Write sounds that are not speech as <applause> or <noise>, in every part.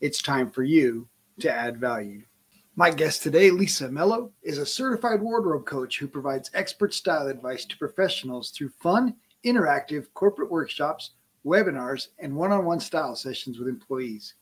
it's time for you to add value. My guest today, Lisa Mello, is a certified wardrobe coach who provides expert style advice to professionals through fun, interactive corporate workshops, webinars, and one on one style sessions with employees.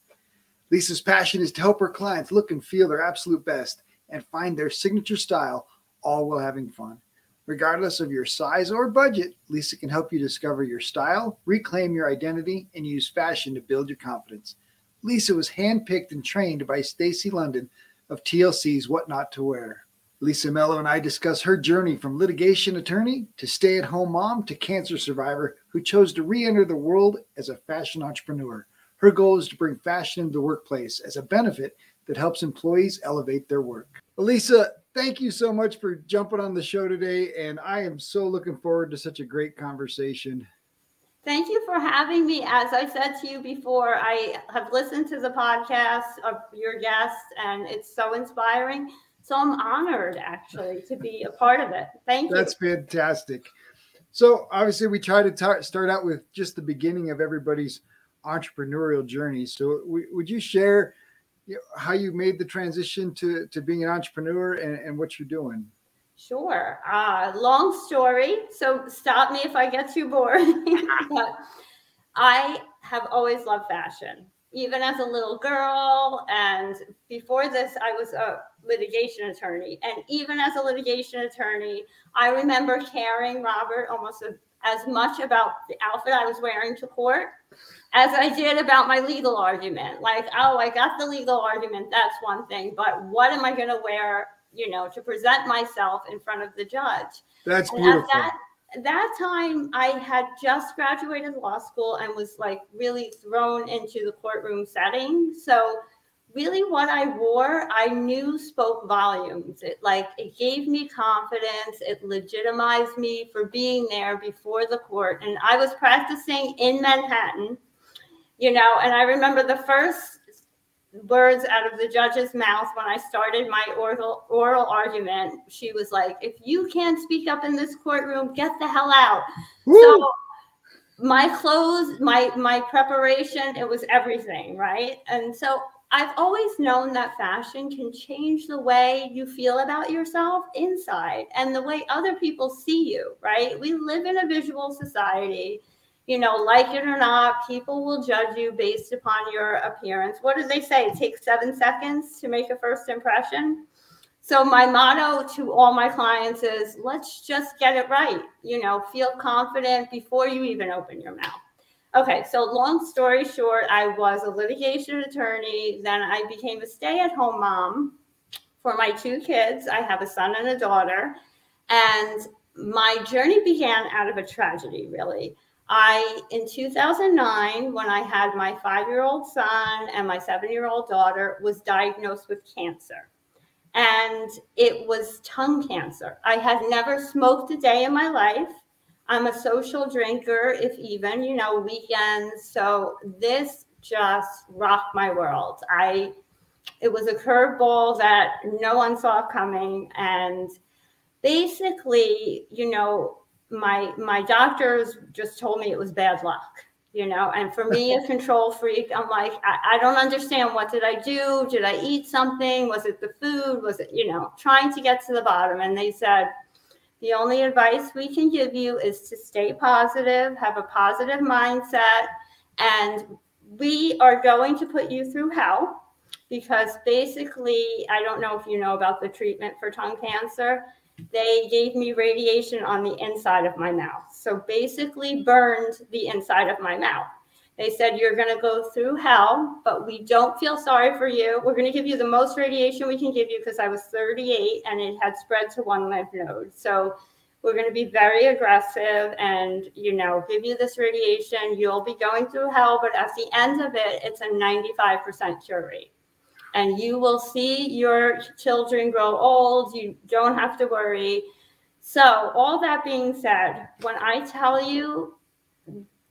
Lisa's passion is to help her clients look and feel their absolute best and find their signature style, all while having fun. Regardless of your size or budget, Lisa can help you discover your style, reclaim your identity, and use fashion to build your confidence. Lisa was handpicked and trained by Stacy London of TLC's What Not to Wear. Lisa Mello and I discuss her journey from litigation attorney to stay at home mom to cancer survivor who chose to re enter the world as a fashion entrepreneur. Her goal is to bring fashion into the workplace as a benefit that helps employees elevate their work. Lisa, thank you so much for jumping on the show today. And I am so looking forward to such a great conversation. Thank you for having me. As I said to you before, I have listened to the podcast of your guests, and it's so inspiring. So I'm honored actually to be a part of it. Thank you. That's fantastic. So obviously, we try to tar- start out with just the beginning of everybody's entrepreneurial journey. So w- would you share you know, how you made the transition to to being an entrepreneur and, and what you're doing? Sure. Uh, long story. So stop me if I get too bored. <laughs> but I have always loved fashion, even as a little girl. And before this, I was a litigation attorney. And even as a litigation attorney, I remember caring, Robert, almost a, as much about the outfit I was wearing to court as I did about my legal argument. Like, oh, I got the legal argument. That's one thing. But what am I going to wear you know, to present myself in front of the judge. That's and beautiful. At that, that time, I had just graduated law school and was like really thrown into the courtroom setting. So, really, what I wore, I knew spoke volumes. It like it gave me confidence. It legitimized me for being there before the court. And I was practicing in Manhattan, you know. And I remember the first words out of the judge's mouth when I started my oral oral argument. She was like, "If you can't speak up in this courtroom, get the hell out." Woo! So my clothes, my my preparation, it was everything, right? And so I've always known that fashion can change the way you feel about yourself inside and the way other people see you, right? We live in a visual society you know, like it or not, people will judge you based upon your appearance. What do they say? It takes seven seconds to make a first impression. So my motto to all my clients is let's just get it right. You know, feel confident before you even open your mouth. Okay, so long story short, I was a litigation attorney. Then I became a stay at home mom for my two kids. I have a son and a daughter. And my journey began out of a tragedy, really. I, in 2009, when I had my five year old son and my seven year old daughter, was diagnosed with cancer. And it was tongue cancer. I had never smoked a day in my life. I'm a social drinker, if even, you know, weekends. So this just rocked my world. I, it was a curveball that no one saw coming. And basically, you know, my my doctors just told me it was bad luck you know? And for me a control freak i'm like I, I, don't understand what did i do? Did i eat something? Was it the food? Was it you know trying to get to the bottom. And they said the only advice we can give you is to stay positive have a positive mindset and we are going to put you through hell because basically i don't know if you know about the treatment for tongue cancer they gave me radiation on the inside of my mouth. So basically, burned the inside of my mouth. They said, You're going to go through hell, but we don't feel sorry for you. We're going to give you the most radiation we can give you because I was 38 and it had spread to one lymph node. So we're going to be very aggressive and you know give you this radiation you'll be going through hell but at the end of it it's a 95% cure rate and you will see your children grow old you don't have to worry so all that being said when i tell you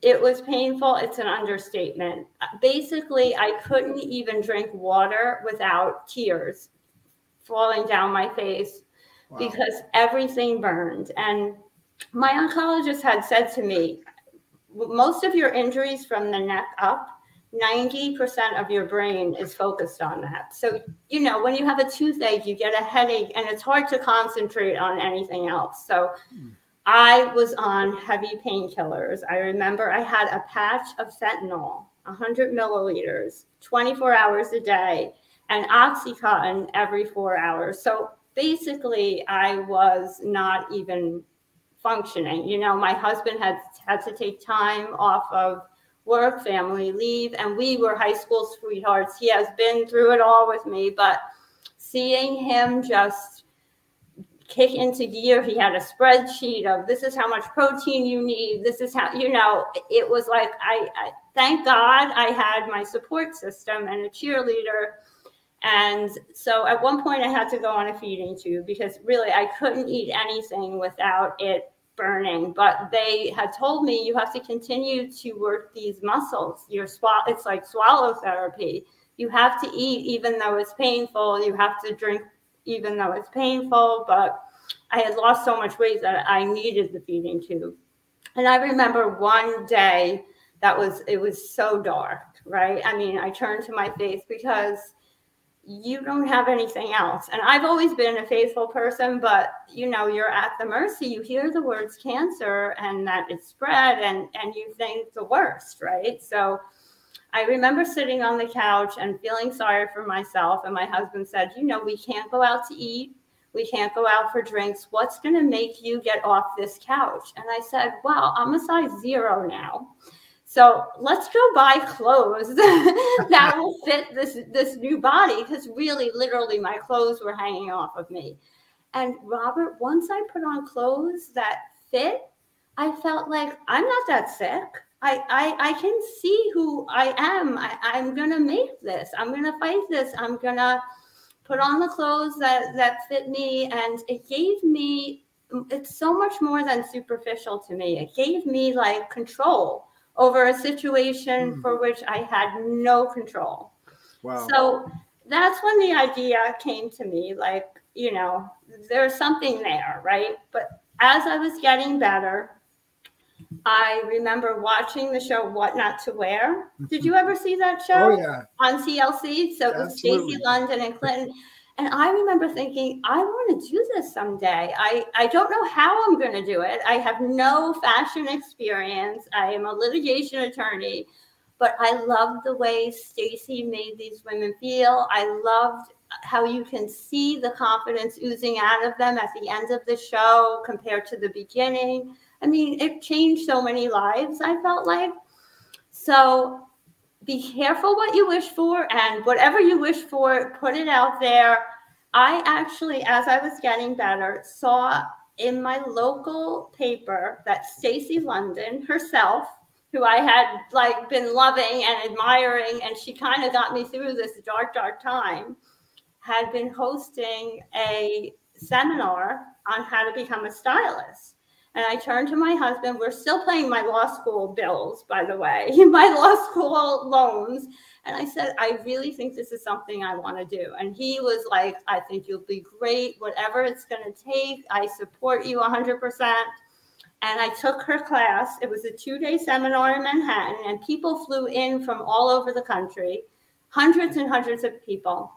it was painful it's an understatement basically i couldn't even drink water without tears falling down my face wow. because everything burned. And my oncologist had said to me, most of your injuries from the neck up, 90% of your brain is focused on that. So, you know, when you have a toothache, you get a headache, and it's hard to concentrate on anything else. So, mm. I was on heavy painkillers. I remember I had a patch of fentanyl, 100 milliliters, 24 hours a day, and Oxycontin every four hours. So basically I was not even functioning. You know, my husband had had to take time off of work, family leave, and we were high school sweethearts. He has been through it all with me, but seeing him just kick into gear, he had a spreadsheet of this is how much protein you need. This is how, you know, it was like I, I thank God I had my support system and a cheerleader and so at one point, I had to go on a feeding tube because really I couldn't eat anything without it burning. But they had told me you have to continue to work these muscles. Your swallow, it's like swallow therapy. You have to eat even though it's painful. You have to drink even though it's painful. But I had lost so much weight that I needed the feeding tube. And I remember one day that was it was so dark, right? I mean, I turned to my face because you don't have anything else. And I've always been a faithful person, but you know, you're at the mercy. You hear the words cancer and that it's spread and and you think the worst, right? So I remember sitting on the couch and feeling sorry for myself. And my husband said, You know, we can't go out to eat. We can't go out for drinks. What's going to make you get off this couch? And I said, Well, I'm a size zero now. So let's go buy clothes <laughs> that will fit this this new body because really, literally, my clothes were hanging off of me. And Robert, once I put on clothes that fit, I felt like I'm not that sick. I I, I can see who I am. I, I'm gonna make this. I'm gonna fight this. I'm gonna put on the clothes that that fit me, and it gave me. It's so much more than superficial to me. It gave me like control over a situation mm. for which I had no control. Wow. So that's when the idea came to me like, you know, there's something there, right? But as I was getting better, I remember watching the show What Not to Wear. Did you ever see that show? Oh, yeah. On TLC. So it was Stacy London and Clinton. And I remember thinking, I want to do this someday. I, I don't know how I'm going to do it. I have no fashion experience. I am a litigation attorney, but I loved the way Stacy made these women feel. I loved how you can see the confidence oozing out of them at the end of the show compared to the beginning. I mean, it changed so many lives, I felt like. So be careful what you wish for and whatever you wish for put it out there. I actually as i was getting better saw in my local paper that stacy london herself who i had like been loving and admiring and she kind of got me through this dark dark time had been hosting a seminar on how to become a stylist and I turned to my husband. We're still paying my law school bills, by the way, <laughs> my law school loans. And I said, I really think this is something I want to do. And he was like, I think you'll be great, whatever it's going to take. I support you 100%. And I took her class. It was a two day seminar in Manhattan, and people flew in from all over the country, hundreds and hundreds of people.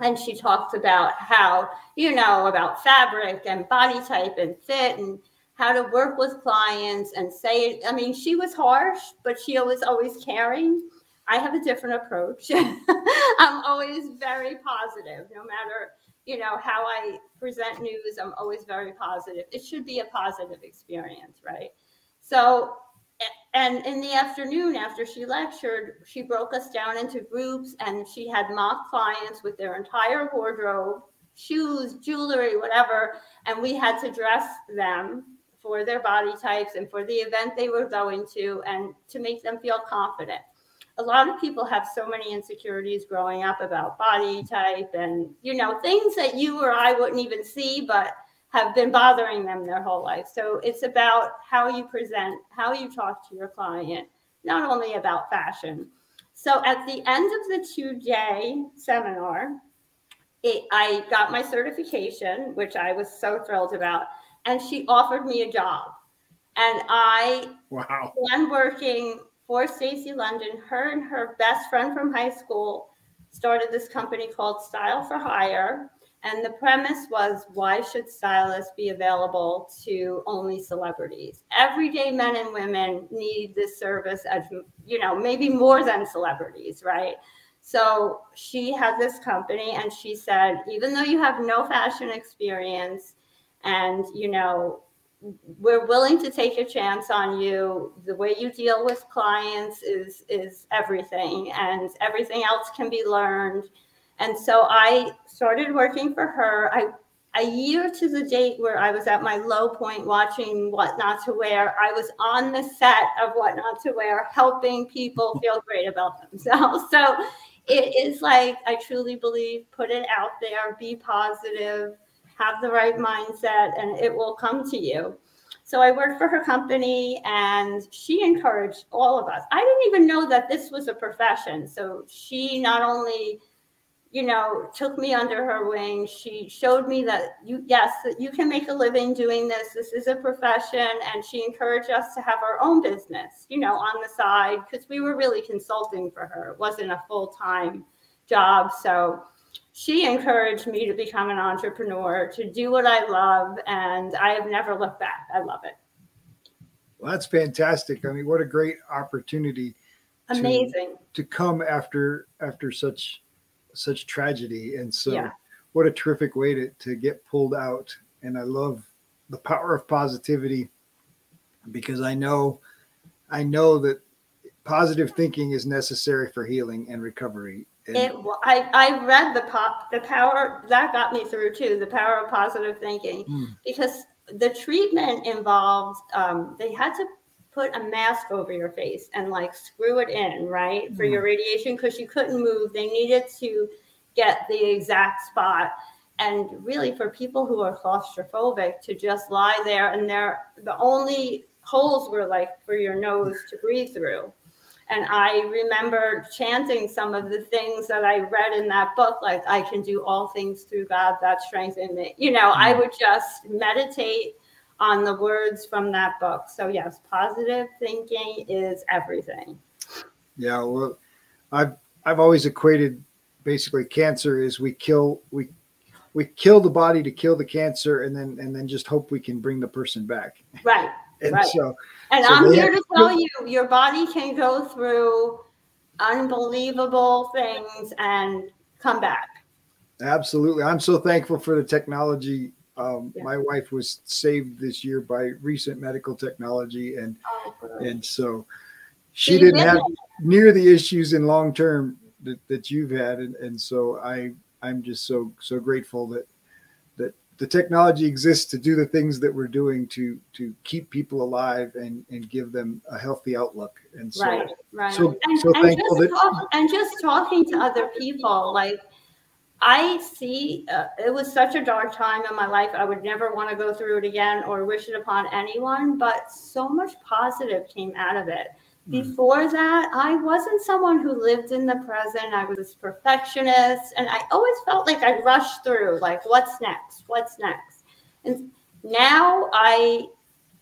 And she talked about how, you know, about fabric and body type and fit and how to work with clients and say. I mean, she was harsh, but she was always caring. I have a different approach. <laughs> I'm always very positive, no matter you know how I present news. I'm always very positive. It should be a positive experience, right? So, and in the afternoon after she lectured, she broke us down into groups, and she had mock clients with their entire wardrobe shoes, jewelry, whatever, and we had to dress them for their body types and for the event they were going to and to make them feel confident. A lot of people have so many insecurities growing up about body type and you know things that you or I wouldn't even see but have been bothering them their whole life. So it's about how you present, how you talk to your client, not only about fashion. So at the end of the two day seminar, it, I got my certification, which I was so thrilled about, and she offered me a job. And I Wow. began working for Stacy London. Her and her best friend from high school started this company called Style for Hire. And the premise was why should stylists be available to only celebrities? Everyday men and women need this service as, you know, maybe more than celebrities, right? So she had this company and she said, even though you have no fashion experience and, you know, we're willing to take a chance on you. The way you deal with clients is is everything and everything else can be learned and so I started working for her. I a year to the date where I was at my low point watching What Not to Wear, I was on the set of What Not to Wear, helping people feel great about themselves. <laughs> So it is like, I truly believe, put it out there, be positive, have the right mindset, and it will come to you. So I worked for her company and she encouraged all of us. I didn't even know that this was a profession. So she not only you know, took me under her wing. She showed me that you, yes, that you can make a living doing this. This is a profession. And she encouraged us to have our own business, you know, on the side, because we were really consulting for her. It wasn't a full time job. So she encouraged me to become an entrepreneur, to do what I love. And I have never looked back. I love it. Well, that's fantastic. I mean, what a great opportunity to- Amazing. to come after after such such tragedy and so Yeah. what a terrific way to, to get pulled out and i love the power of positivity because i know i know that positive thinking is necessary for healing and recovery and It, I, I read the pop, the power that got me through too, the power of positive thinking, Hmm. because the treatment involved, um, they had to put a mask over your face and like screw it in, right, for your radiation because you couldn't move. They needed to get the exact spot. And really, for people who are claustrophobic, to just lie there and they're the only holes were like for your nose to breathe through. And I remember chanting some of the things that I read in that book, like I can do all things through God that strengthen me. You know, I mm. would just meditate on the words from that book. So yes, positive thinking is everything. yeah well i've i've always equated basically cancer is we kill we we kill the body to kill the cancer and then and then just hope we can bring the person back Right. <laughs> and Right. so And So I'm here have- to tell you, your body can go through unbelievable things and come back. Absolutely. I'm so thankful for the technology. Um, Yeah. My wife was saved this year by recent medical technology, and Oh, and so she didn't have near the issues in long term that, that you've had, and, and so I I'm just so so grateful that the technology exists to do the things that we're doing to to keep people alive and and give them a healthy outlook. And so Right, right. so- and, so and thankful just that- talk, and just talking to other people, like I see, uh, it was such a dark time in my life. I would never want to go through it again or wish it upon anyone. But so much positive came out of it. Mhm. Before that, I wasn't someone who lived in the present. I was a perfectionist, and I always felt like I rushed through. Like, what's next? What's next? And now I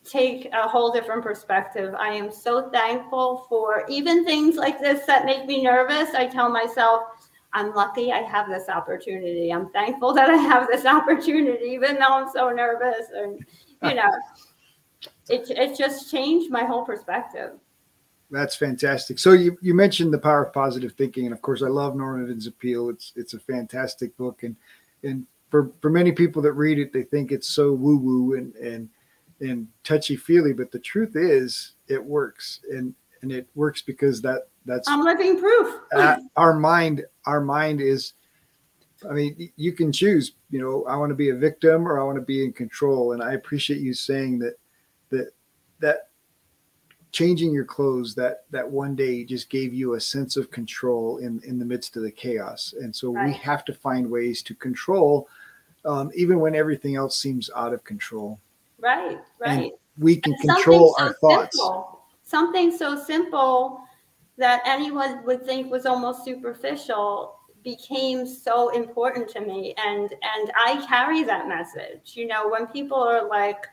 take a whole different perspective. I am so thankful for even things like this that make me nervous. I tell myself, I'm lucky I have this opportunity. I'm thankful that I have this <laughs> opportunity, even though I'm so nervous. And, you <laughs> know, it, it just changed my whole perspective. That's fantastic. So you, you mentioned the power of positive thinking, and of course, I love Norman Vincent Peale. It's it's a fantastic book, and and for for many people that read it, they think it's so woo woo and and and touchy feely, but the truth is, it works, and and it works because that that's I'm living proof. <laughs> uh, our mind. Our mind is I mean, you can choose, you know, I want to be a victim or I want to be in control. And I appreciate you saying that, that, that changing your clothes that, that one day just gave you a sense of control in, in the midst of the chaos. And so right. we have to find ways to control, um, even when everything else seems out of control. Right, right. And we can and control so our thoughts. Simple, something so simple that anyone would think was almost superficial became so important to me and and i carry that message you know when people are like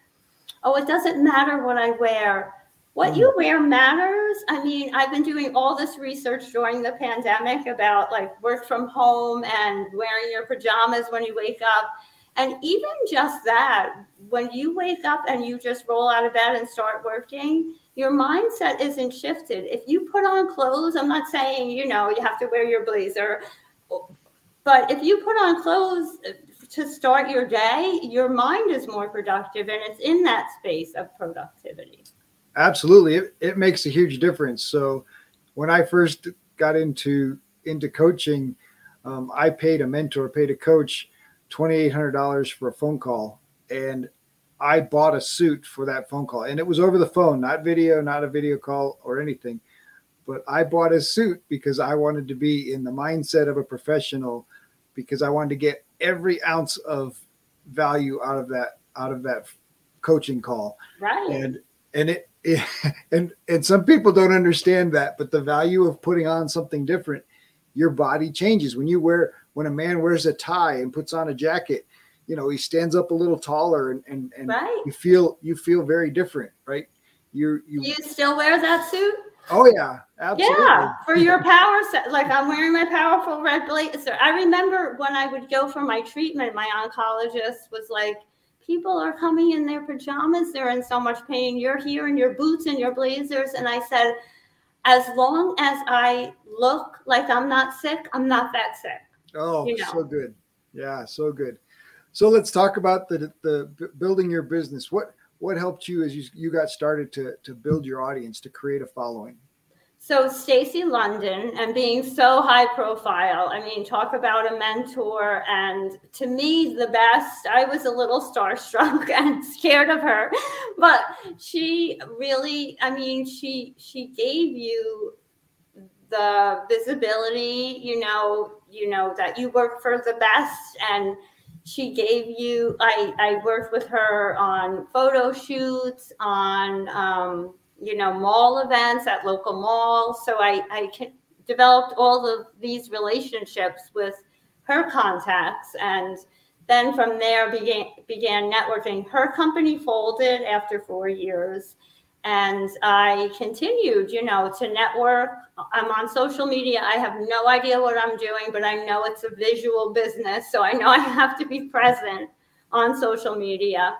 oh it doesn't matter what i wear what you mm. wear matters i mean i've been doing all this research during the pandemic about like work from home and wearing your pajamas when you wake up and even just that when you wake up and you just roll out of bed and start working your mindset isn't shifted. If you put on clothes, I'm not saying, you know, you have to wear your blazer, but if you put on clothes to start your day, your mind is more productive and it's in that space of productivity. Absolutely. It, it makes a huge difference. So when I first got into into coaching, um, I paid a mentor, paid a coach $2,800 for a phone call. And I bought a suit for that phone call, and it was over the phone, not video, not a video call or anything. But I bought a suit because I wanted to be in the mindset of a professional, because I wanted to get every ounce of value out of that out of that coaching call. Right. And and it, it and and some people don't understand that, but the value of putting on something different, your body changes. When you wear when a man wears a tie and puts on a jacket you know he stands up a little taller and and, and right. you feel you feel very different right? You you you still wear that suit? Oh yeah absolutely. Yeah for your power set like i'm wearing my powerful red blazer i remember when i would go for my treatment my oncologist was like people are coming in their pajamas they're in so much pain you're here in your boots and your blazers and i said as long as i look like i'm not sick i'm not that sick oh you know? so good yeah so good so let's talk about the the building your business. What what helped you as you you got started to to build your audience to create a following? So Stacy London and being so high profile, I mean, talk about a mentor and to me the best. I was a little starstruck <laughs> and scared of her, but she really, I mean, she she gave you the visibility, you know, you know that you work for the best and she gave you i i worked with her on photo shoots on um, you know mall events at local malls so i i developed all of these relationships with her contacts and then from there began began networking her company folded after four years and I continued, you know, to network. I'm on social media. I have no idea what I'm doing, but I know it's a visual business. So I know I have to be present on social media.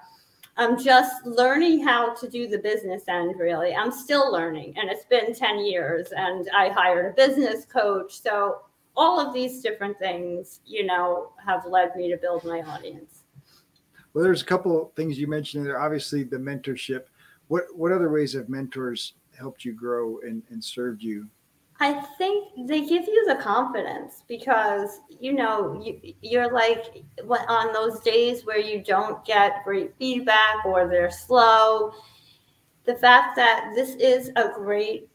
I'm just learning how to do the business end, really. I'm still learning, and it's been 10 years, and I hired a business coach. So all of these different things, you know, have led me to build my audience. Well, there's a couple of things you mentioned there. Obviously, the mentorship what what other ways have mentors helped you grow and, and served you? I think they give you the confidence because you know you, you're like on those days where you don't get great feedback or they're slow. The fact that this is a great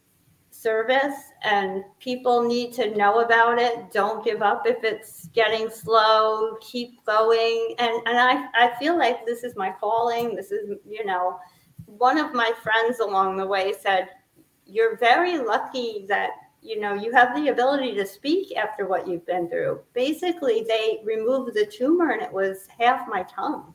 service and people need to know about it. Don't give up if it's getting slow. Keep going. And and I I feel like this is my calling. This is you know one of my friends along the way said, You're very lucky that you know you have the ability to speak after what you've been through. Basically, they removed the tumor and it was half my tongue.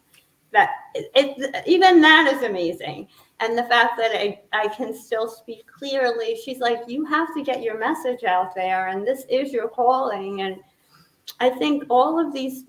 That it, it even that is amazing. And the fact that I, I can still speak clearly, she's like, You have to get your message out there, and this is your calling. And I think all of these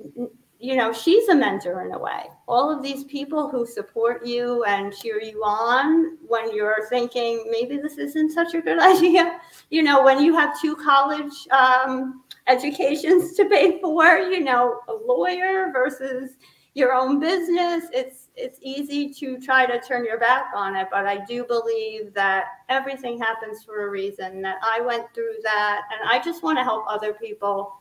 you know, she's a mentor in a way. All of these people who support you and cheer you on when you're thinking maybe this isn't such a good <laughs> idea. You know, when you have two college um, educations to pay for, you know, a lawyer versus your own business, it's it's easy to try to turn your back on it. But I do believe that everything happens for a reason. That I went through that, and I just want to help other people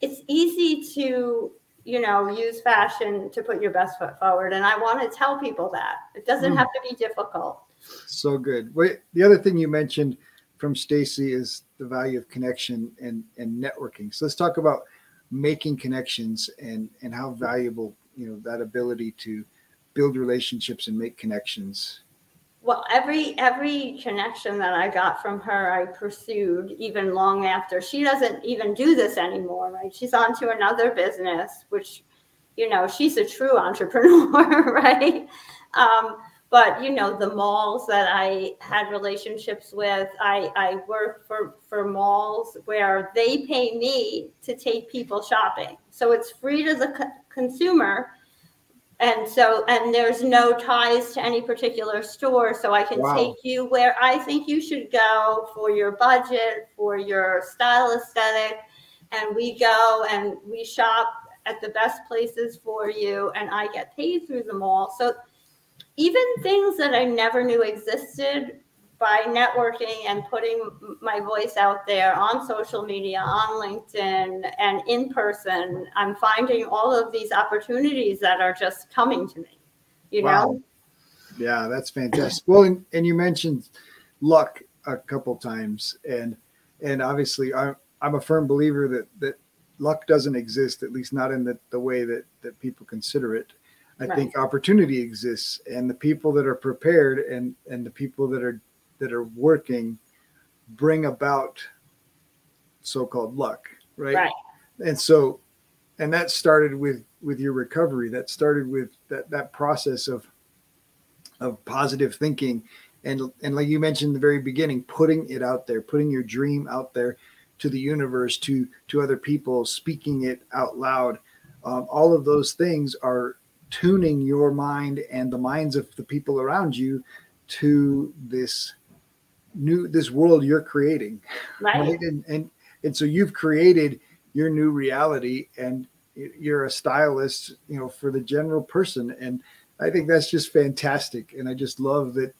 it's easy to you know use fashion to put your best foot forward. And i want to tell people that. It doesn't mm. have to be difficult. So good. Wait, the other thing you mentioned from stacy is the value of connection and and networking. So let's talk about making connections and and how valuable you know that ability to build relationships and make connections well every every connection that i got from her i pursued even long after. She doesn't even do this anymore right? She's on to another business which you know she's a true <laughs> entrepreneur right? Um, but you know the malls that i had relationships with i i work for for malls where they pay me to take people shopping. So it's free to the co- consumer and so and there's no ties to any particular store so i can wow. take you where i think you should go for your budget for your style aesthetic and we go and we shop at the best places for you and i get paid through the mall so even things that i never knew existed by networking and putting my voice out there on social media, on LinkedIn, and in person, I'm finding all of these opportunities that are just coming to me. You wow. know? Yeah, that's fantastic. well, and, and you mentioned luck a couple times, and and obviously, I'm I'm a firm believer that that luck doesn't exist, at least not in the, the way that that people consider it. I right. think opportunity exists, and the people that are prepared and and the people that are that are working bring about so-called luck right? Right. And so and that started with with your recovery. That started with that that process of of positive thinking. And and like you mentioned in the very beginning putting it out there putting your dream out there to the universe to to other people speaking it out loud. Um, all of those things are tuning your mind and the minds of the people around you to this new this world you're creating. Right, right? And, and and so you've created your new reality and you're a stylist you know for the general person. And i think that's just fantastic. And i just love that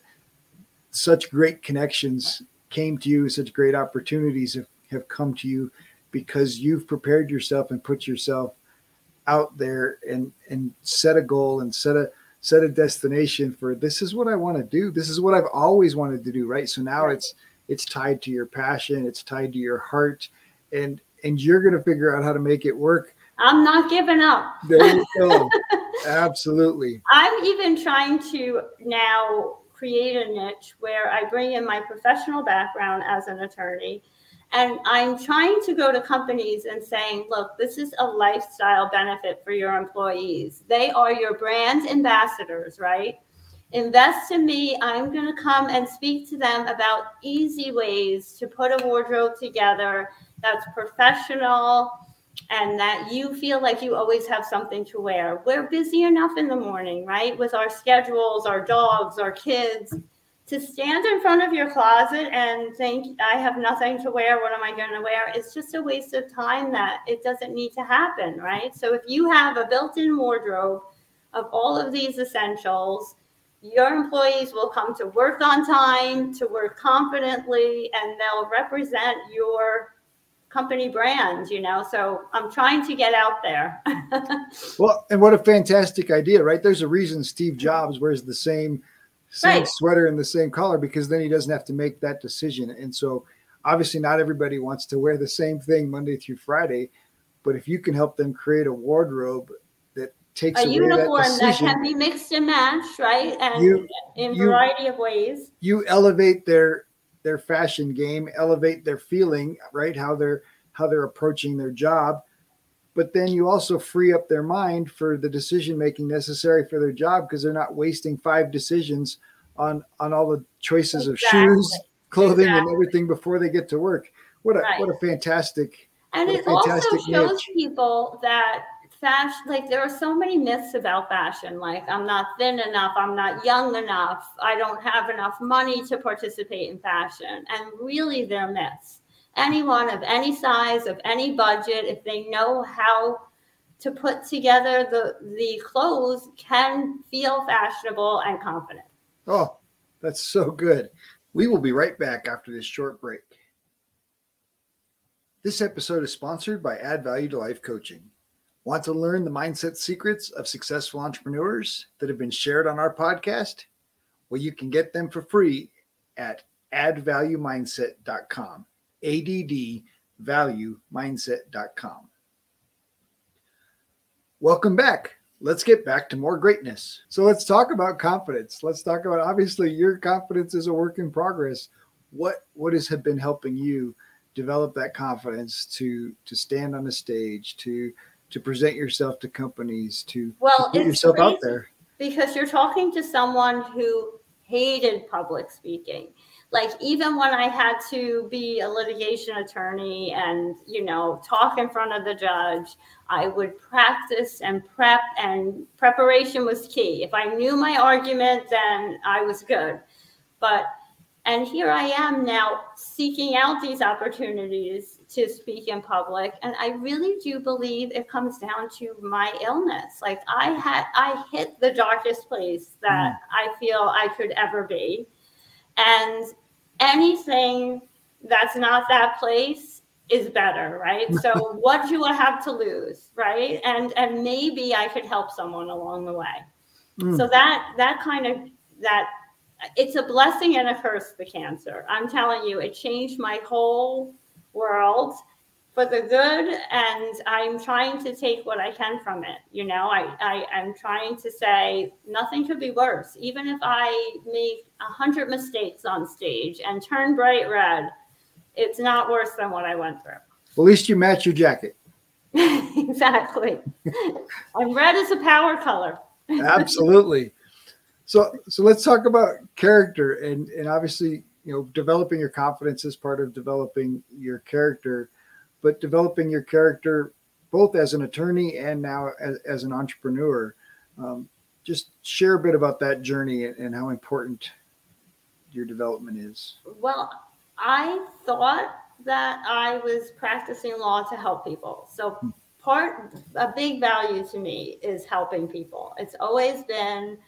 such great connections came to you such great opportunities have, have come to you because you've prepared yourself and put yourself out there and and set a goal and set a set a destination for this is what I want to do. This is what I've always wanted to do, right? So now right. it's it's tied to your passion, it's tied to your heart, and and you're going to figure out how to make it work. I'm not giving up. There you go. <laughs> Absolutely. I'm even trying to now create a niche where I bring in my professional background as an attorney and I'm trying to go to companies and saying, look, this is a lifestyle benefit for your employees. They are your brand ambassadors, right? Invest in me. I'm going to come and speak to them about easy ways to put a wardrobe together that's professional and that you feel like you always have something to wear. We're busy enough in the morning, right? With our schedules, our dogs, our kids to stand in front of your closet and think I have nothing to wear, what am I going to wear? It's just a waste of time that it doesn't need to happen, right? So if you have a built-in wardrobe of all of these essentials, your employees will come to work on time, to work confidently, and they'll represent your company brand, you know. So I'm trying to get out there. <laughs> well, and what a fantastic idea, right? There's a reason Steve Jobs wears the same same right. sweater and the same color because then he doesn't have to make that decision. And so obviously not everybody wants to wear the same thing Monday through Friday, but if you can help them create a wardrobe that takes a uniform that, decision, that, can be mixed and matched, right? And you, in you, variety of ways. You elevate their their fashion game, elevate their feeling, right? How they're how they're approaching their job but then you also free up their mind for the decision making necessary for their job because they're not wasting five decisions on on all the choices exactly. of shoes clothing exactly. and everything before they get to work what a right. what a fantastic and it also shows niche. people that fashion like there are so many myths about fashion like i'm not thin enough i'm not young enough i don't have enough money to participate in fashion and really they're myths anyone of any size, of any budget, if they know how to put together the the clothes, can feel fashionable and confident. Oh, that's so good. We will be right back after this short break. This episode is sponsored by Add Value to Life Coaching. Want to learn the mindset secrets of successful entrepreneurs that have been shared on our podcast? Well, you can get them for free at addvaluemindset.com. ADD valuemindset.com. Welcome back. Let's get back to more greatness. So let's talk about confidence. Let's talk about obviously your confidence is a work in progress. What what has been helping you develop that confidence to to stand on a stage, to to present yourself to companies, to, well, to put yourself out there? Because you're talking to someone who hated public speaking like even when I had to be a litigation attorney and you know talk in front of the judge, I would practice and prep, and preparation was key. If I knew my argument, then I was good. But and here I am now seeking out these opportunities to speak in public, and I really do believe it comes down to my illness. Like I had, I hit the darkest place that mm. I feel I could ever be. And anything that's not that place is better, right? So what do I have to lose, right? And and maybe I could help someone along the way. Mm. So that that kind of that it's a blessing and a curse the cancer. I'm telling you, it changed my whole world for the good and i'm trying to take what i can from it you know? I, I i'm trying to say nothing could be worse. Even if i make a hundred mistakes on stage and turn bright red it's not worse than what i went through. At least you match your jacket. <laughs> Exactly. And red is a power color. <laughs> Absolutely. So so let's talk about character and and obviously you know developing your confidence is part of developing your character but developing your character both as an attorney and now as, as an entrepreneur. Um, just share a bit about that journey and how important your development is. Well, I thought that I was practicing law to help people. So hmm. part a big value to me is helping people. It's always been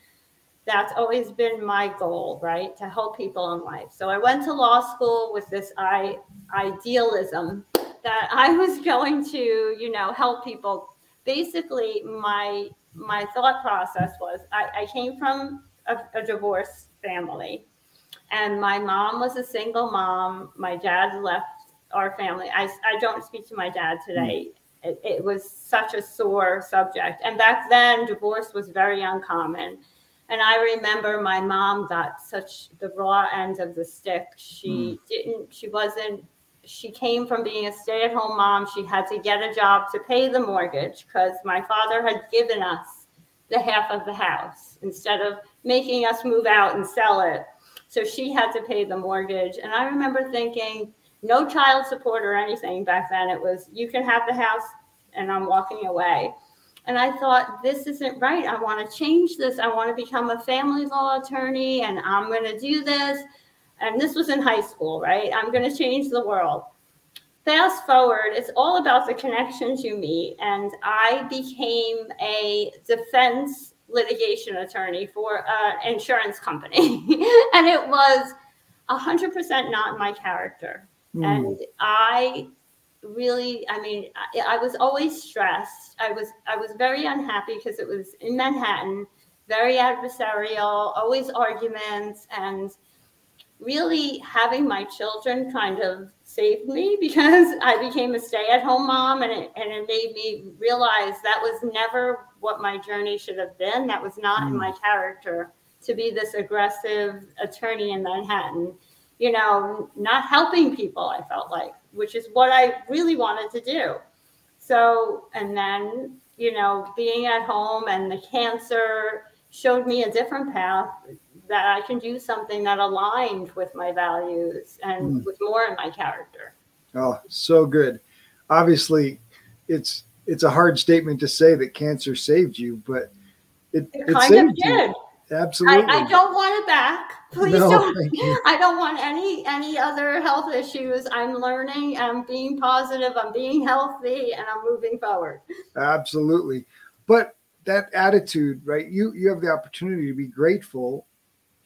that's always been my goal, right? To help people in life. So I went to law school with this I, idealism that I was going to, you know, help people. Basically, my my thought process was I, I came from a, a divorced family, and my mom was a single mom. My dad left our family. I, I don't speak to my dad today. Mm. It, it was such a sore subject. And back then, divorce was very uncommon. And I remember my mom got such the raw end of the stick. She mm. didn't, she wasn't she came from being a stay at home mom. She had to get a job to pay the mortgage because my father had given us the half of the house instead of making us move out and sell it. So she had to pay the mortgage. And I remember thinking, no child support or anything back then. It was, you can have the house and I'm walking away. And I thought, this isn't right. I want to change this. I want to become a family law attorney and I'm going to do this and this was in high school, right? I'm going to change the world. Fast forward, it's all about the connections you meet. And I became a defense litigation attorney for an insurance company. <laughs> and it was 100% not my character. Mm. And I really i mean I, I, was always stressed i was i was very unhappy because it was in manhattan very adversarial always arguments and really having my children kind of saved me <laughs> because I became a stay at home mom and it, and it made me realize that was never what my journey should have been. That was not mm. in my character to be this aggressive attorney in Manhattan, you know, not helping people, I felt like, which is what I really wanted to do. So, and then, you know, being at home and the cancer showed me a different path that I can do something that aligned with my values and mm. with more in my character. Oh, so good. Obviously, it's it's a hard statement to say that cancer saved you, but it, it, it kind of did. You. Absolutely. I, I, don't want it back. <laughs> Please no, don't. I don't want any any other health issues. I'm learning. I'm being positive. I'm being healthy, and I'm moving forward. Absolutely. But that attitude, right? You you have the opportunity to be grateful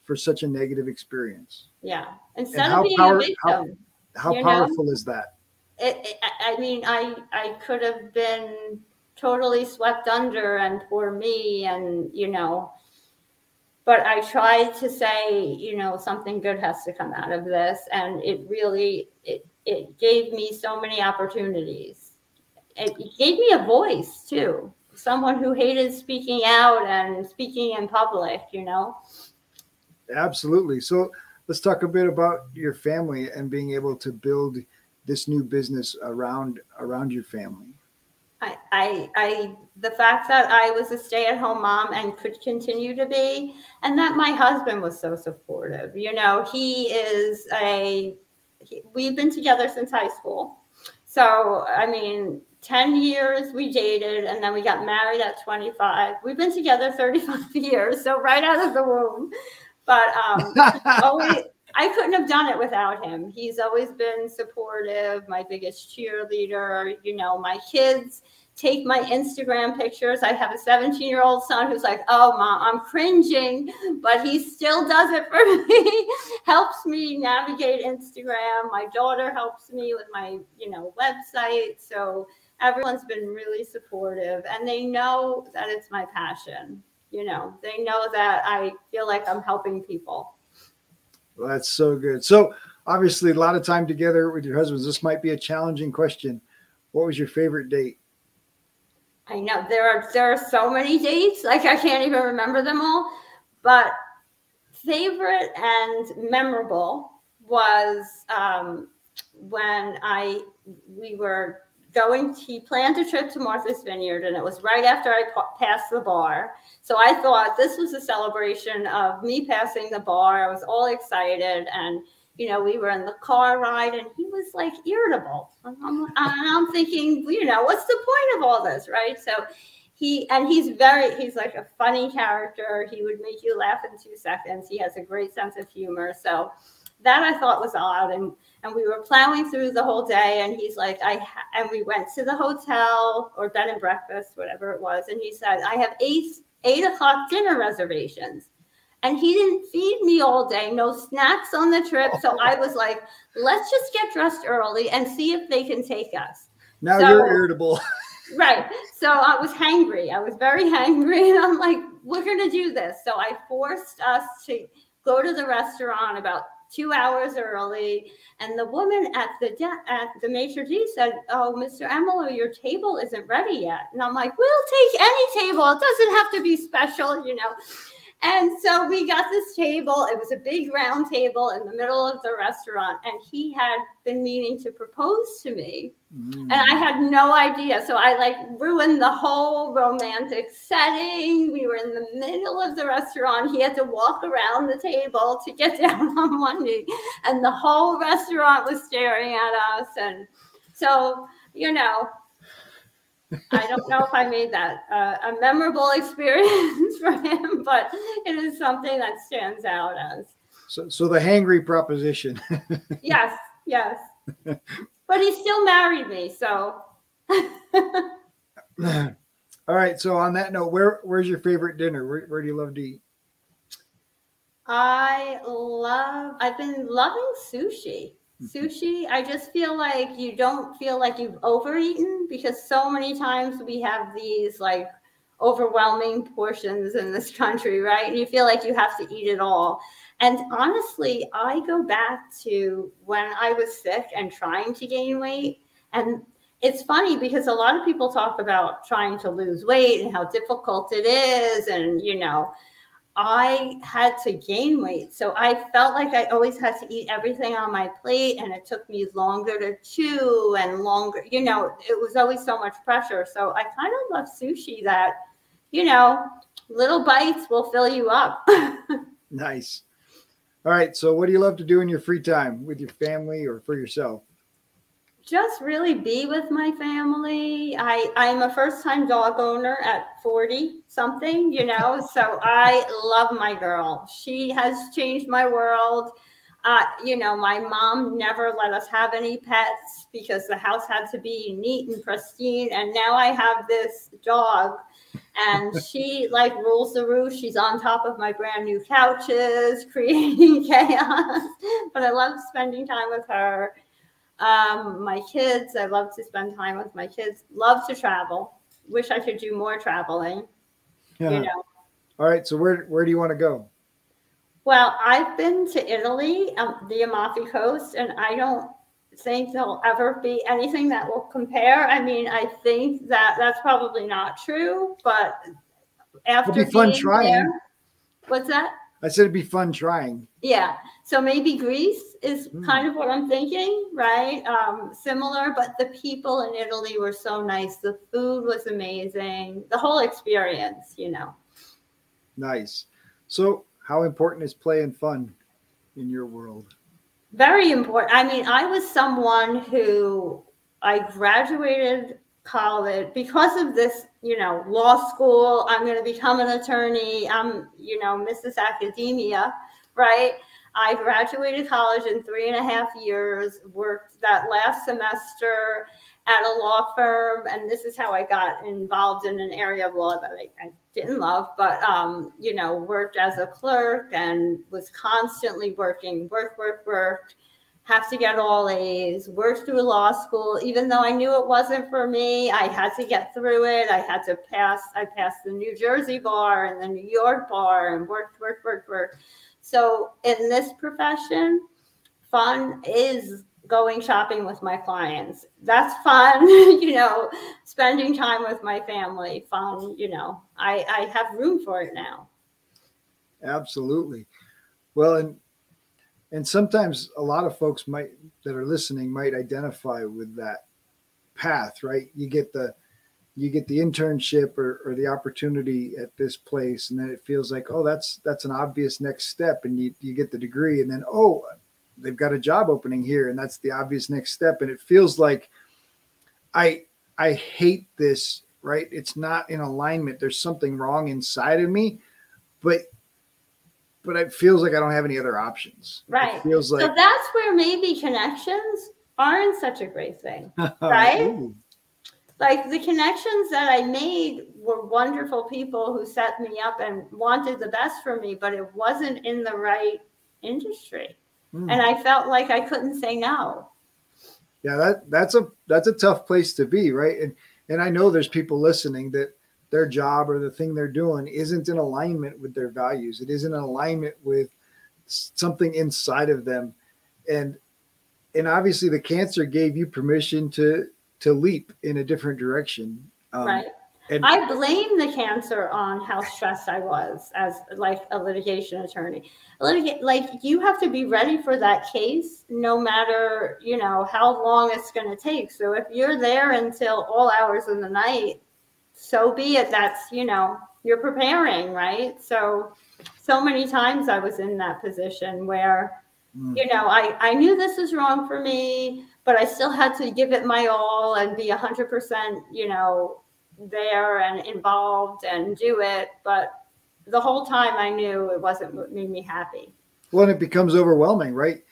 for such a negative experience. Yeah. Instead of being power, a victim. How, how powerful know? is that? it, it, I mean, I I could have been totally swept under and poor me, and you know, but I tried to say, you know, something good has to come out of this, and it really it it gave me so many opportunities. It gave me a voice too. Someone who hated speaking out and speaking in public, you know. Absolutely. So let's talk a bit about your family and being able to build this new business around around your family. I, I, I, the fact that I was a stay-at-home mom and could continue to be, and that my husband was so supportive. You know, he is a. He, we've been together since high school, so I mean, ten years we dated, and then we got married at twenty-five. We've been together thirty-five <laughs> years, so right out of the womb. But um, <laughs> always, I couldn't have done it without him. He's always been supportive, my biggest cheerleader. You know, my kids take my Instagram pictures. I have a 17 year old son who's like, oh, mom, I'm cringing, but he still does it for <laughs> me, helps me navigate Instagram. My daughter helps me with my, you know, website. So everyone's been really supportive and they know that it's my passion. You know, they know that I feel like I'm helping people. Well, that's so good. So obviously a lot of time together with your husbands. This might be a challenging question. What was your favorite date? I know there are there are so many dates, like I can't even remember them all. But favorite and memorable was um, when I we were going. He planned a trip to Martha's Vineyard, and it was right after I passed the bar. So I thought this was a celebration of me passing the bar. I was all excited, and you know, we were in the car ride and he was like irritable. I'm, I'm thinking, you know, what's the point of all this, right? So he, and he's very, he's like a funny character. He would make you laugh in two seconds. He has a great sense of humor. So that I thought was odd. And, and we were plowing through the whole day and he's like, I, and we went to the hotel or bed and breakfast, whatever it was. And he said, I have eight, eight o'clock dinner reservations and he didn't feed me all day, no snacks on the trip. So I was <laughs> like, let's just get dressed early and see if they can take us. Now so, you're irritable. <laughs> right. So I was hangry. I was very hangry. And I'm like, we're going to do this. So I forced us to go to the restaurant about two hours early. And the woman at the de- at the maitre d' said, "Oh, Mr. Emelo, your table isn't ready yet." And I'm like, "We'll take any table. It doesn't have to be special, you know." And so we got this table. It was a big round table in the middle of the restaurant. And he had been meaning to propose to me. Mm. And I had no idea. So I like ruined the whole romantic setting. We were in the middle of the restaurant. He had to walk around the table to get <laughs> down on one knee. And the whole restaurant was staring at us. And so, you know, I don't know if I made that uh, a memorable experience <laughs> for him, but it is something that stands out as. So, so the hangry proposition. <laughs> yes, yes. But he still married me, so. <laughs> All right. So on that note, where where's your favorite dinner? Where, where do you love to eat? I love. I've been loving sushi. Sushi. I just feel like you don't feel like you've overeaten because so many times we have these like overwhelming portions in this country right? And you feel like you have to eat it all. And honestly i go back to when i was sick and trying to gain weight. And it's funny because a lot of people talk about trying to lose weight and how difficult it is and you know I had to gain weight. So I felt like I always had to eat everything on my plate and it took me longer to chew and longer, you know, it was always so much pressure. So I kind of love sushi that, you know, little bites will fill you up. <laughs> nice. All right. So what do you love to do in your free time with your family or for yourself? Just really be with my family. I I'm a first time dog owner at 40 something, you know, <laughs> so I love my girl. She has changed my world. Uh, you know, my mom never let us have any pets because the house had to be neat and pristine. And now I have this dog and <laughs> she like rules the roost. She's on top of my brand new couches, <laughs> creating chaos. but I love spending time with her Um, my kids, I love to spend time with my kids. Love to travel. Wish I could do more traveling. Yeah. You know. All right. So where where do you want to go? Well, I've been to Italy, um, the Amalfi Coast, and I don't think there'll ever be anything that will compare. I mean, I think that that's probably not true, but after It'll be fun trying. there- what's that? I said it'd be fun trying. Yeah. So maybe Greece is Hmm. kind of what I'm thinking, right? Um, similar, but the people in Italy were so nice. The food was amazing. The whole experience, you know. Nice. So how important is play and fun in your world? Very important. I mean, I was someone who I graduated college because of this, you know, law school. I'm going to become an attorney. I'm, you know, Mrs. Academia, right? I graduated college in three and a half years, worked that last semester at a law firm, and this is how I got involved in an area of law that I, I didn't love, but um, you know, worked as a clerk and was constantly working, work, work, work, have to get all A's, worked through law school, even though I knew it wasn't for me, I had to get through it. I had to pass, I passed the New Jersey bar and the New York bar and worked, worked, worked, worked. So in this profession, fun is going shopping with my clients. That's fun, <laughs> you know, spending time with my family, fun, you know. I, I have room for it now. Absolutely. Well, and and sometimes a lot of folks might that are listening might identify with that path, right? You get the you get the internship or, or the opportunity at this place, and then it feels like, oh, that's that's an obvious next step, and you you get the degree, and then oh, they've got a job opening here, and that's the obvious next step, and it feels like I I hate this, right? It's not in alignment. There's something wrong inside of me, but but it feels like I don't have any other options. Right. It feels So like that's where maybe connections aren't such a great thing. <laughs> right? Ooh, Like the connections that I made were wonderful people who set me up and wanted the best for me, but it wasn't in the right industry. hmm. And I felt like I couldn't say no. yeah, that that's a that's a tough place to be, right? And and I know there's people listening that their job or the thing they're doing isn't in alignment with their values. It isn't in alignment with something inside of them, and and obviously the cancer gave you permission to to leap in a different direction. Um, right. and- I blame the cancer on how stressed I was as like a litigation attorney. Litig- like you have to be ready for that case no matter, you know, how long it's going to take. So if you're there until all hours of the night, so be it. That's, you know, you're preparing, right? So so many times I was in that position where Mm. you know, I, I knew this was wrong for me, but I still had to give it my all and be 100%, you know, there and involved and do it. But the whole time I knew it wasn't what made me happy. Well, and it becomes overwhelming, right?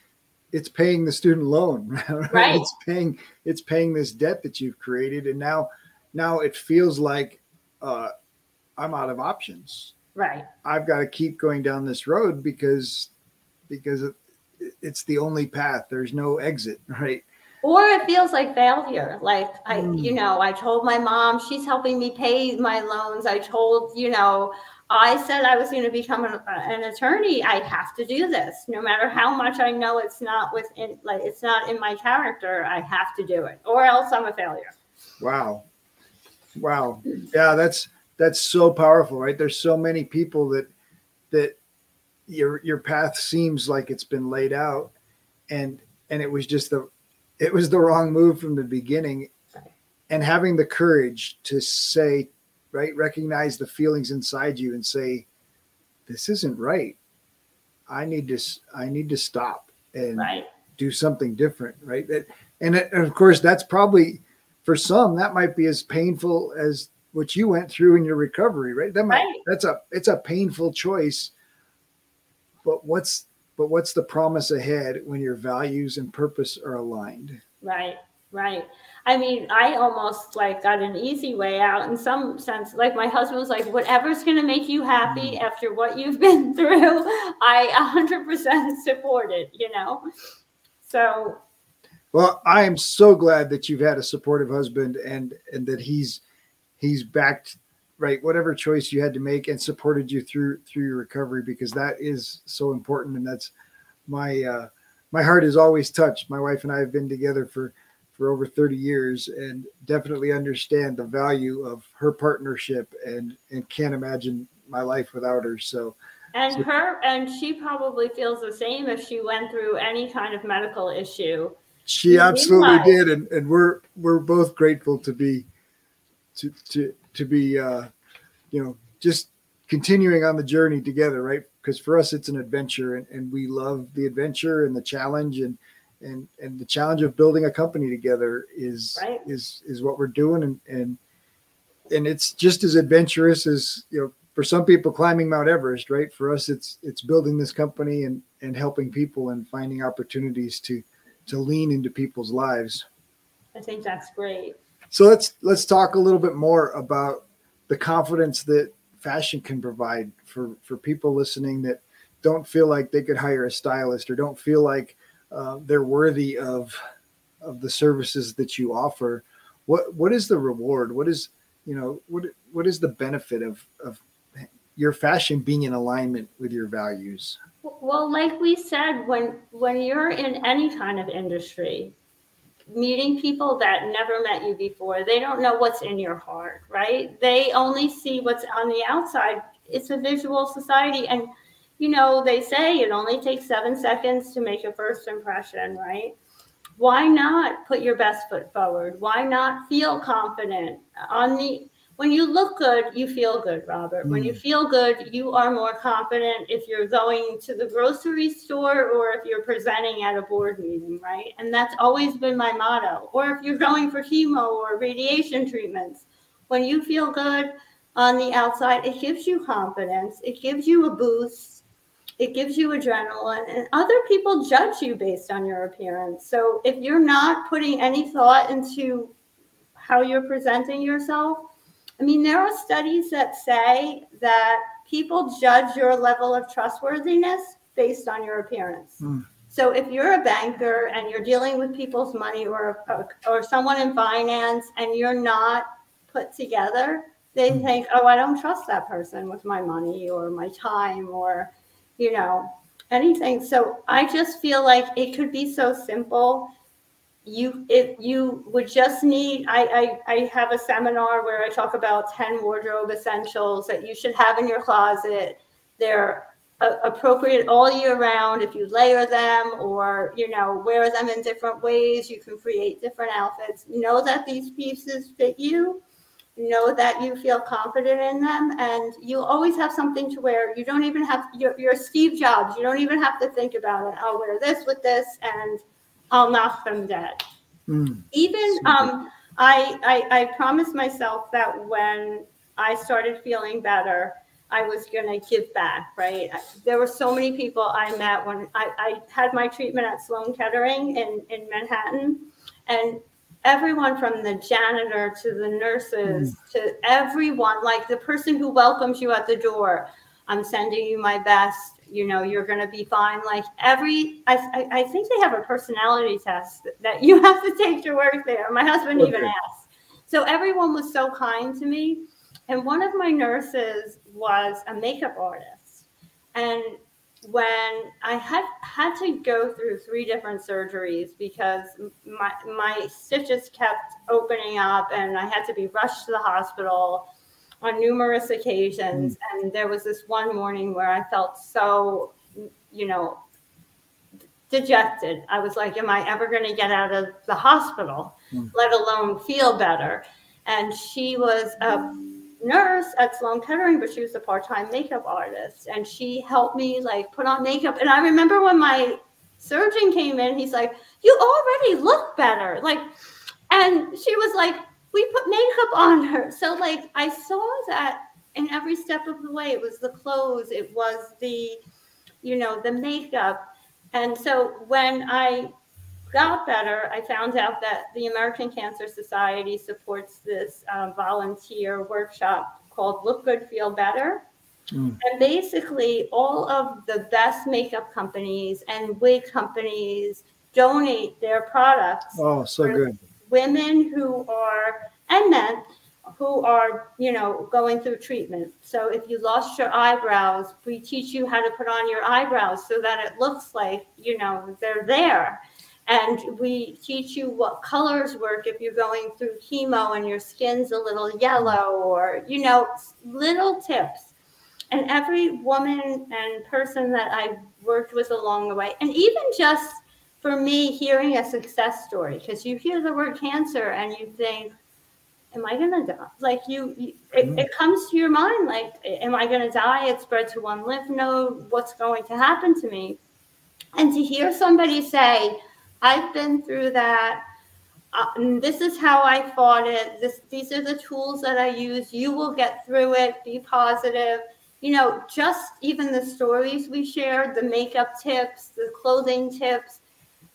It's paying the student loan, <laughs> right? Right. It's paying it's paying this debt that you've created, and now now it feels like uh, I'm out of options. Right. I've got to keep going down this road because because it's the only path. There's no exit, <laughs> right? Or it feels like failure. Like I, Mm. you know, I told my mom she's helping me pay my loans. I told, you know, I said I was going to become an, an attorney. I have to do this, no matter how much I know it's not within, like it's not in my character. I have to do it, or else I'm a failure. Wow, wow, yeah, that's that's so powerful, right? There's so many people that that your your path seems like it's been laid out, and and it was just the it was the wrong move from the beginning, and having the courage to say, right, recognize the feelings inside you and say, this isn't right. I need to i need to stop and Right. do something different, right? That, and, it- and of course, that's probably for some that might be as painful as what you went through in your recovery, right? That might Right. that's a it's a painful choice. But what's but what's the promise ahead when your values and purpose are aligned? Right, right. I mean, I almost like got an easy way out in some sense. Like my husband was like, whatever's going to make you happy mm. after what you've <laughs> been through, I 100% support it, you know? So, Well, I am so glad that you've had a supportive husband and and that he's he's backed right whatever choice you had to make and supported you through through your recovery because that is so important and that's my uh my heart is always touched. My wife and I have been together for for over 30 years and definitely understand the value of her partnership and and can't imagine my life without her. So and so, her and she probably feels the same if she went through any kind of medical issue. She absolutely did and and we're we're both grateful to be to to to be uh you know just continuing on the journey together, right? because for us it's an adventure and, and we love the adventure and the challenge and and and the challenge of building a company together is right. is is what we're doing and and and it's just as adventurous as you know for some people climbing Mount Everest, right? For us, it's it's building this company and and helping people and finding opportunities to to lean into people's lives. I think that's great. So let's let's talk a little bit more about the confidence that fashion can provide for for people listening that don't feel like they could hire a stylist or don't feel like uh, they're worthy of of the services that you offer. What what is the reward? What is you know what what is the benefit of of your fashion being in alignment with your values? Well like we said when when you're in any kind of industry meeting people that never met you before. They don't know what's in your heart, right? They only see what's on the outside. It's a visual society. And, you know, they say it only takes seven seconds to make a first impression, right? Why not put your best foot forward? Why not feel confident on the when you look good, you feel good, Robert. When you mm. feel good, you are more confident if you're going to the grocery store or if you're presenting at a board meeting, right? And that's always been my motto. Or if you're going for chemo or radiation treatments, when you feel good on the outside, it gives you confidence, it gives you a boost, it gives you adrenaline, and other people judge you based on your appearance. So if you're not putting any thought into how you're presenting yourself, I mean, there are studies that say that people judge your level of trustworthiness based on your appearance. Mm. So if you're a banker and you're dealing with people's money or or someone in finance and you're not put together, they mm. think, "Oh, I don't trust that person with my money or my time or you know, anything." So I just feel like it could be so simple you if you would just need I, I i have a seminar where i talk about 10 wardrobe essentials that you should have in your closet. They're appropriate all year round. If you layer them or you know wear them in different ways you can create different outfits. Know that these pieces fit you. Know that you feel confident in them. And you always have something to wear. You don't even have you're, you're steve jobs you don't even have to think about it. I'll wear this with this and I'll knock them dead. Mm. Even um, I, I I promised myself that when I started feeling better, I was going to give back, right? There were so many people I met when I, I had my treatment at Sloan Kettering in, in Manhattan. And everyone from the janitor to the nurses mm. to everyone, like the person who welcomes you at the door, I'm sending you my best you know you're going to be fine. Like every I, I think they have a personality test that you <laughs> have to take to work there. My husband okay. even asked. So everyone was so kind to me. And one of my nurses was a makeup artist. And when I had had to go through three different surgeries because my my stitches kept opening up and I had to be rushed to the hospital on numerous occasions. Mm. And there was this one morning where I felt so, you know, dejected. I was like, Am I ever going to get out of the hospital, mm. let alone feel better? And she was a nurse at Sloan Kettering, but she was a part time makeup artist. And she helped me like put on makeup. And I remember when my surgeon came in, he's like, You already look better. Like, and she was like, we put makeup on her. So like I saw that in every step of the way. It was the clothes, it was the, you know, the makeup. And so when I got better, I found out that the American Cancer Society supports this uh, volunteer workshop called Look Good, Feel Better. Mm. And basically, all of the best makeup companies and wig companies donate their products. Oh, so good. Women who are, and men who are, you know, going through treatment. So if you lost your eyebrows, we teach you how to put on your eyebrows so that it looks like, you know, they're there. And we teach you what colors work if you're going through chemo and your skin's a little yellow or, you know, little tips. And every woman and person that I've worked with along the way, and even just for me hearing a success story, because you hear the word cancer and you think, am I gonna die? Like you, you it, mm-hmm. it, comes to your mind, like, am I gonna die? It spread to one lymph node. What's going to happen to me? And to hear somebody say, I've been through that. Uh, this is how I fought it. This, these are the tools that I use. You will get through it. Be positive. You know, just even the stories we shared, the makeup tips, the clothing tips,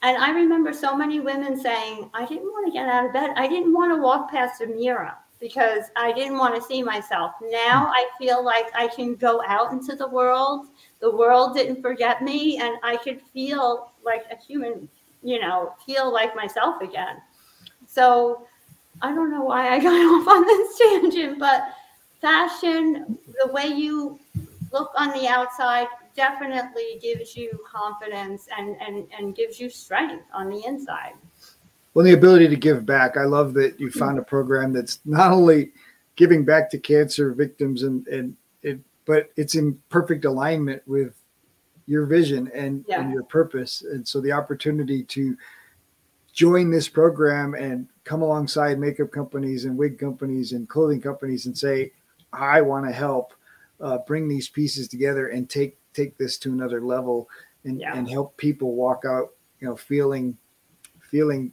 and I remember so many women saying, I didn't want to get out of bed. I didn't want to walk past a mirror because I didn't want to see myself. Now I feel like I can go out into the world. The world didn't forget me, and I could feel like a human, you know, feel like myself again. So I don't know why I <laughs> got off on this tangent, but fashion, the way you look on the outside definitely gives you confidence and, and, and gives you strength on the inside. Well, the ability to give back. I love that you found a program that's not only giving back to cancer victims and, and it, but it's in perfect alignment with your vision and, yeah. and your purpose. And so the opportunity to join this program and come alongside makeup companies and wig companies and clothing companies and say, I want to help uh, bring these pieces together and take take this to another level and, yeah. and help people walk out, you know, feeling feeling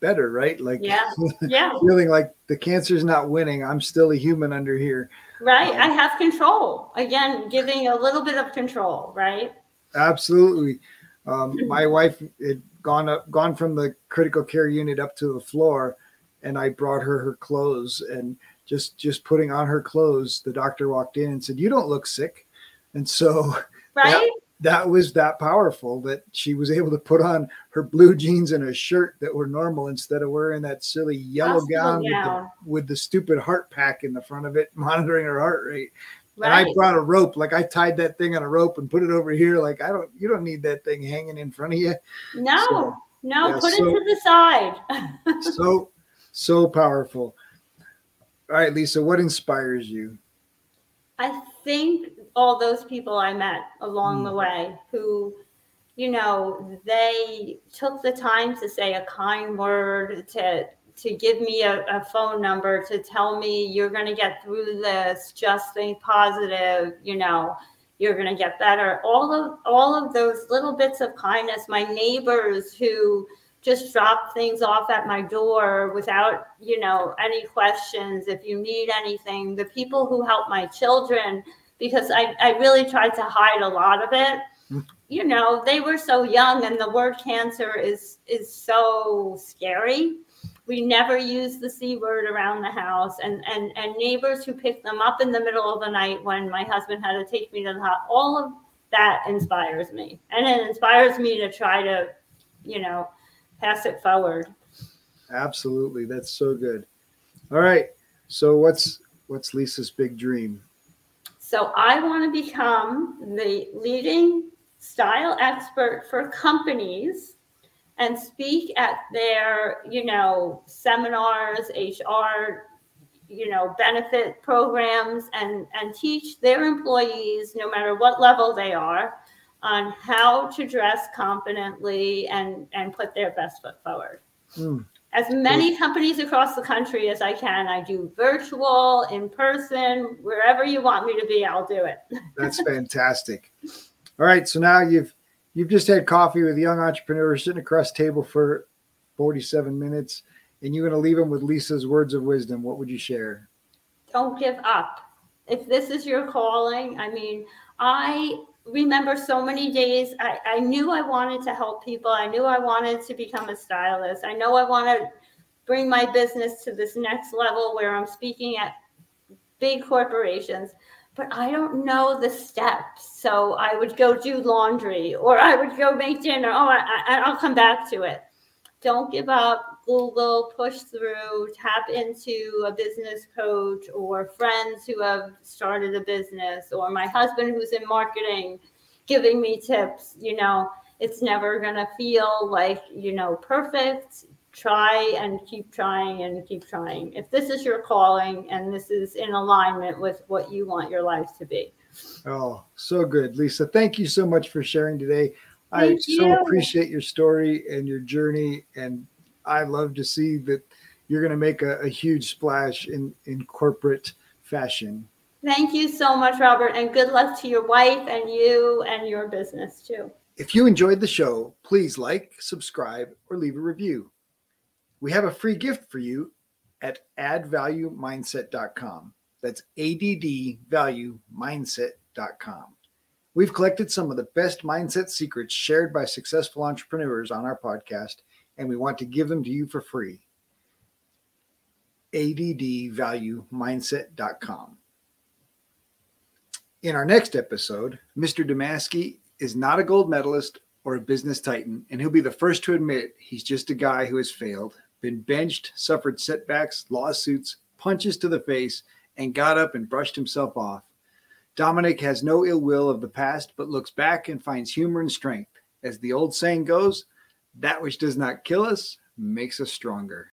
better, right? Like yeah, <laughs> yeah, feeling like the cancer's not winning. I'm still a human under here. Right. Um, I have control. Again, giving a little bit of control, right? Absolutely. Um, my wife had gone up, gone from the critical care unit up to the floor, and I brought her her clothes and just just putting on her clothes. The doctor walked in and said, "You don't look sick." And so <laughs> right? That, that, was that powerful that she was able to put on her blue jeans and a shirt that were normal instead of wearing that silly yellow gown, With, the, with the stupid heart pack in the front of it, <laughs> monitoring her heart rate. Right. And I brought a rope, like I tied that thing on a rope and put it over here. Like I don't, you don't need that thing hanging in front of you. No, so, no, yeah, put so, it to the side. <laughs> so, so powerful. All right, Lisa, what inspires you? I think all those people I met along mm. the way who, you know, they took the time to say a kind word, to to give me a, a phone number, to tell me you're going to get through this. Just think positive. You know, you're going to get better. All of all of those little bits of kindness. My neighbors who just drop things off at my door without you know any questions if you need anything the people who help my children because I, I really tried to hide a lot of it. Mm. You know, they were so young and the word cancer is is so scary. We never use the C word around the house and, and, and neighbors who pick them up in the middle of the night when my husband had to take me to the hospital, all of that inspires me. And it inspires me to try to, you know, pass it forward. Absolutely. That's so good. All right. So what's what's Lisa's big dream? So I want to become the leading style expert for companies and speak at their, you know, seminars, HR, you know, benefit programs and and teach their employees, no matter what level they are, on how to dress confidently and and put their best foot forward. Mm as many companies across the country as I can. I do virtual, in person, wherever you want me to be, I'll do it. <laughs> That's fantastic. All right, so now you've you've just had coffee with young entrepreneurs sitting across table for 47 minutes, and you're going to leave them with Lisa's words of wisdom. What would you share? Don't give up. If this is your calling, I mean, I remember so many days I, I knew I wanted to help people. I knew I wanted to become a stylist. I know I want to bring my business to this next level where I'm speaking at big corporations. but I don't know the steps. So I would go do laundry or I would go make dinner. Oh, I, I, I'll come back to it. Don't give up. Google, push through, tap into a business coach or friends who have started a business or my husband who's in marketing giving me tips. You know, it's never going to feel like, you know, perfect try and keep trying and keep trying. If this is your calling and this is in alignment with what you want your life to be. Oh, so good, Lisa. Thank you so much for sharing today. Thank I you. so appreciate your story and your journey, and I love to see that you're going to make a, a huge splash in in corporate fashion. Thank you so much, Robert, and good luck to your wife and you and your business too. If you enjoyed the show, please like, subscribe, or leave a review. We have a free gift for you at addvaluemindset.com. That's addvaluemindset.com. We've collected some of the best mindset secrets shared by successful entrepreneurs on our podcast, and we want to give them to you for free. addvaluemindset.com. In our next episode, Mr. Damaski is not a gold medalist or a business titan, and he'll be the first to admit he's just a guy who has failed been benched, suffered setbacks, lawsuits, punches to the face, and got up and brushed himself off. Dominic has no ill will of the past, but looks back and finds humor and strength. As the old saying goes, that which does not kill us makes us stronger.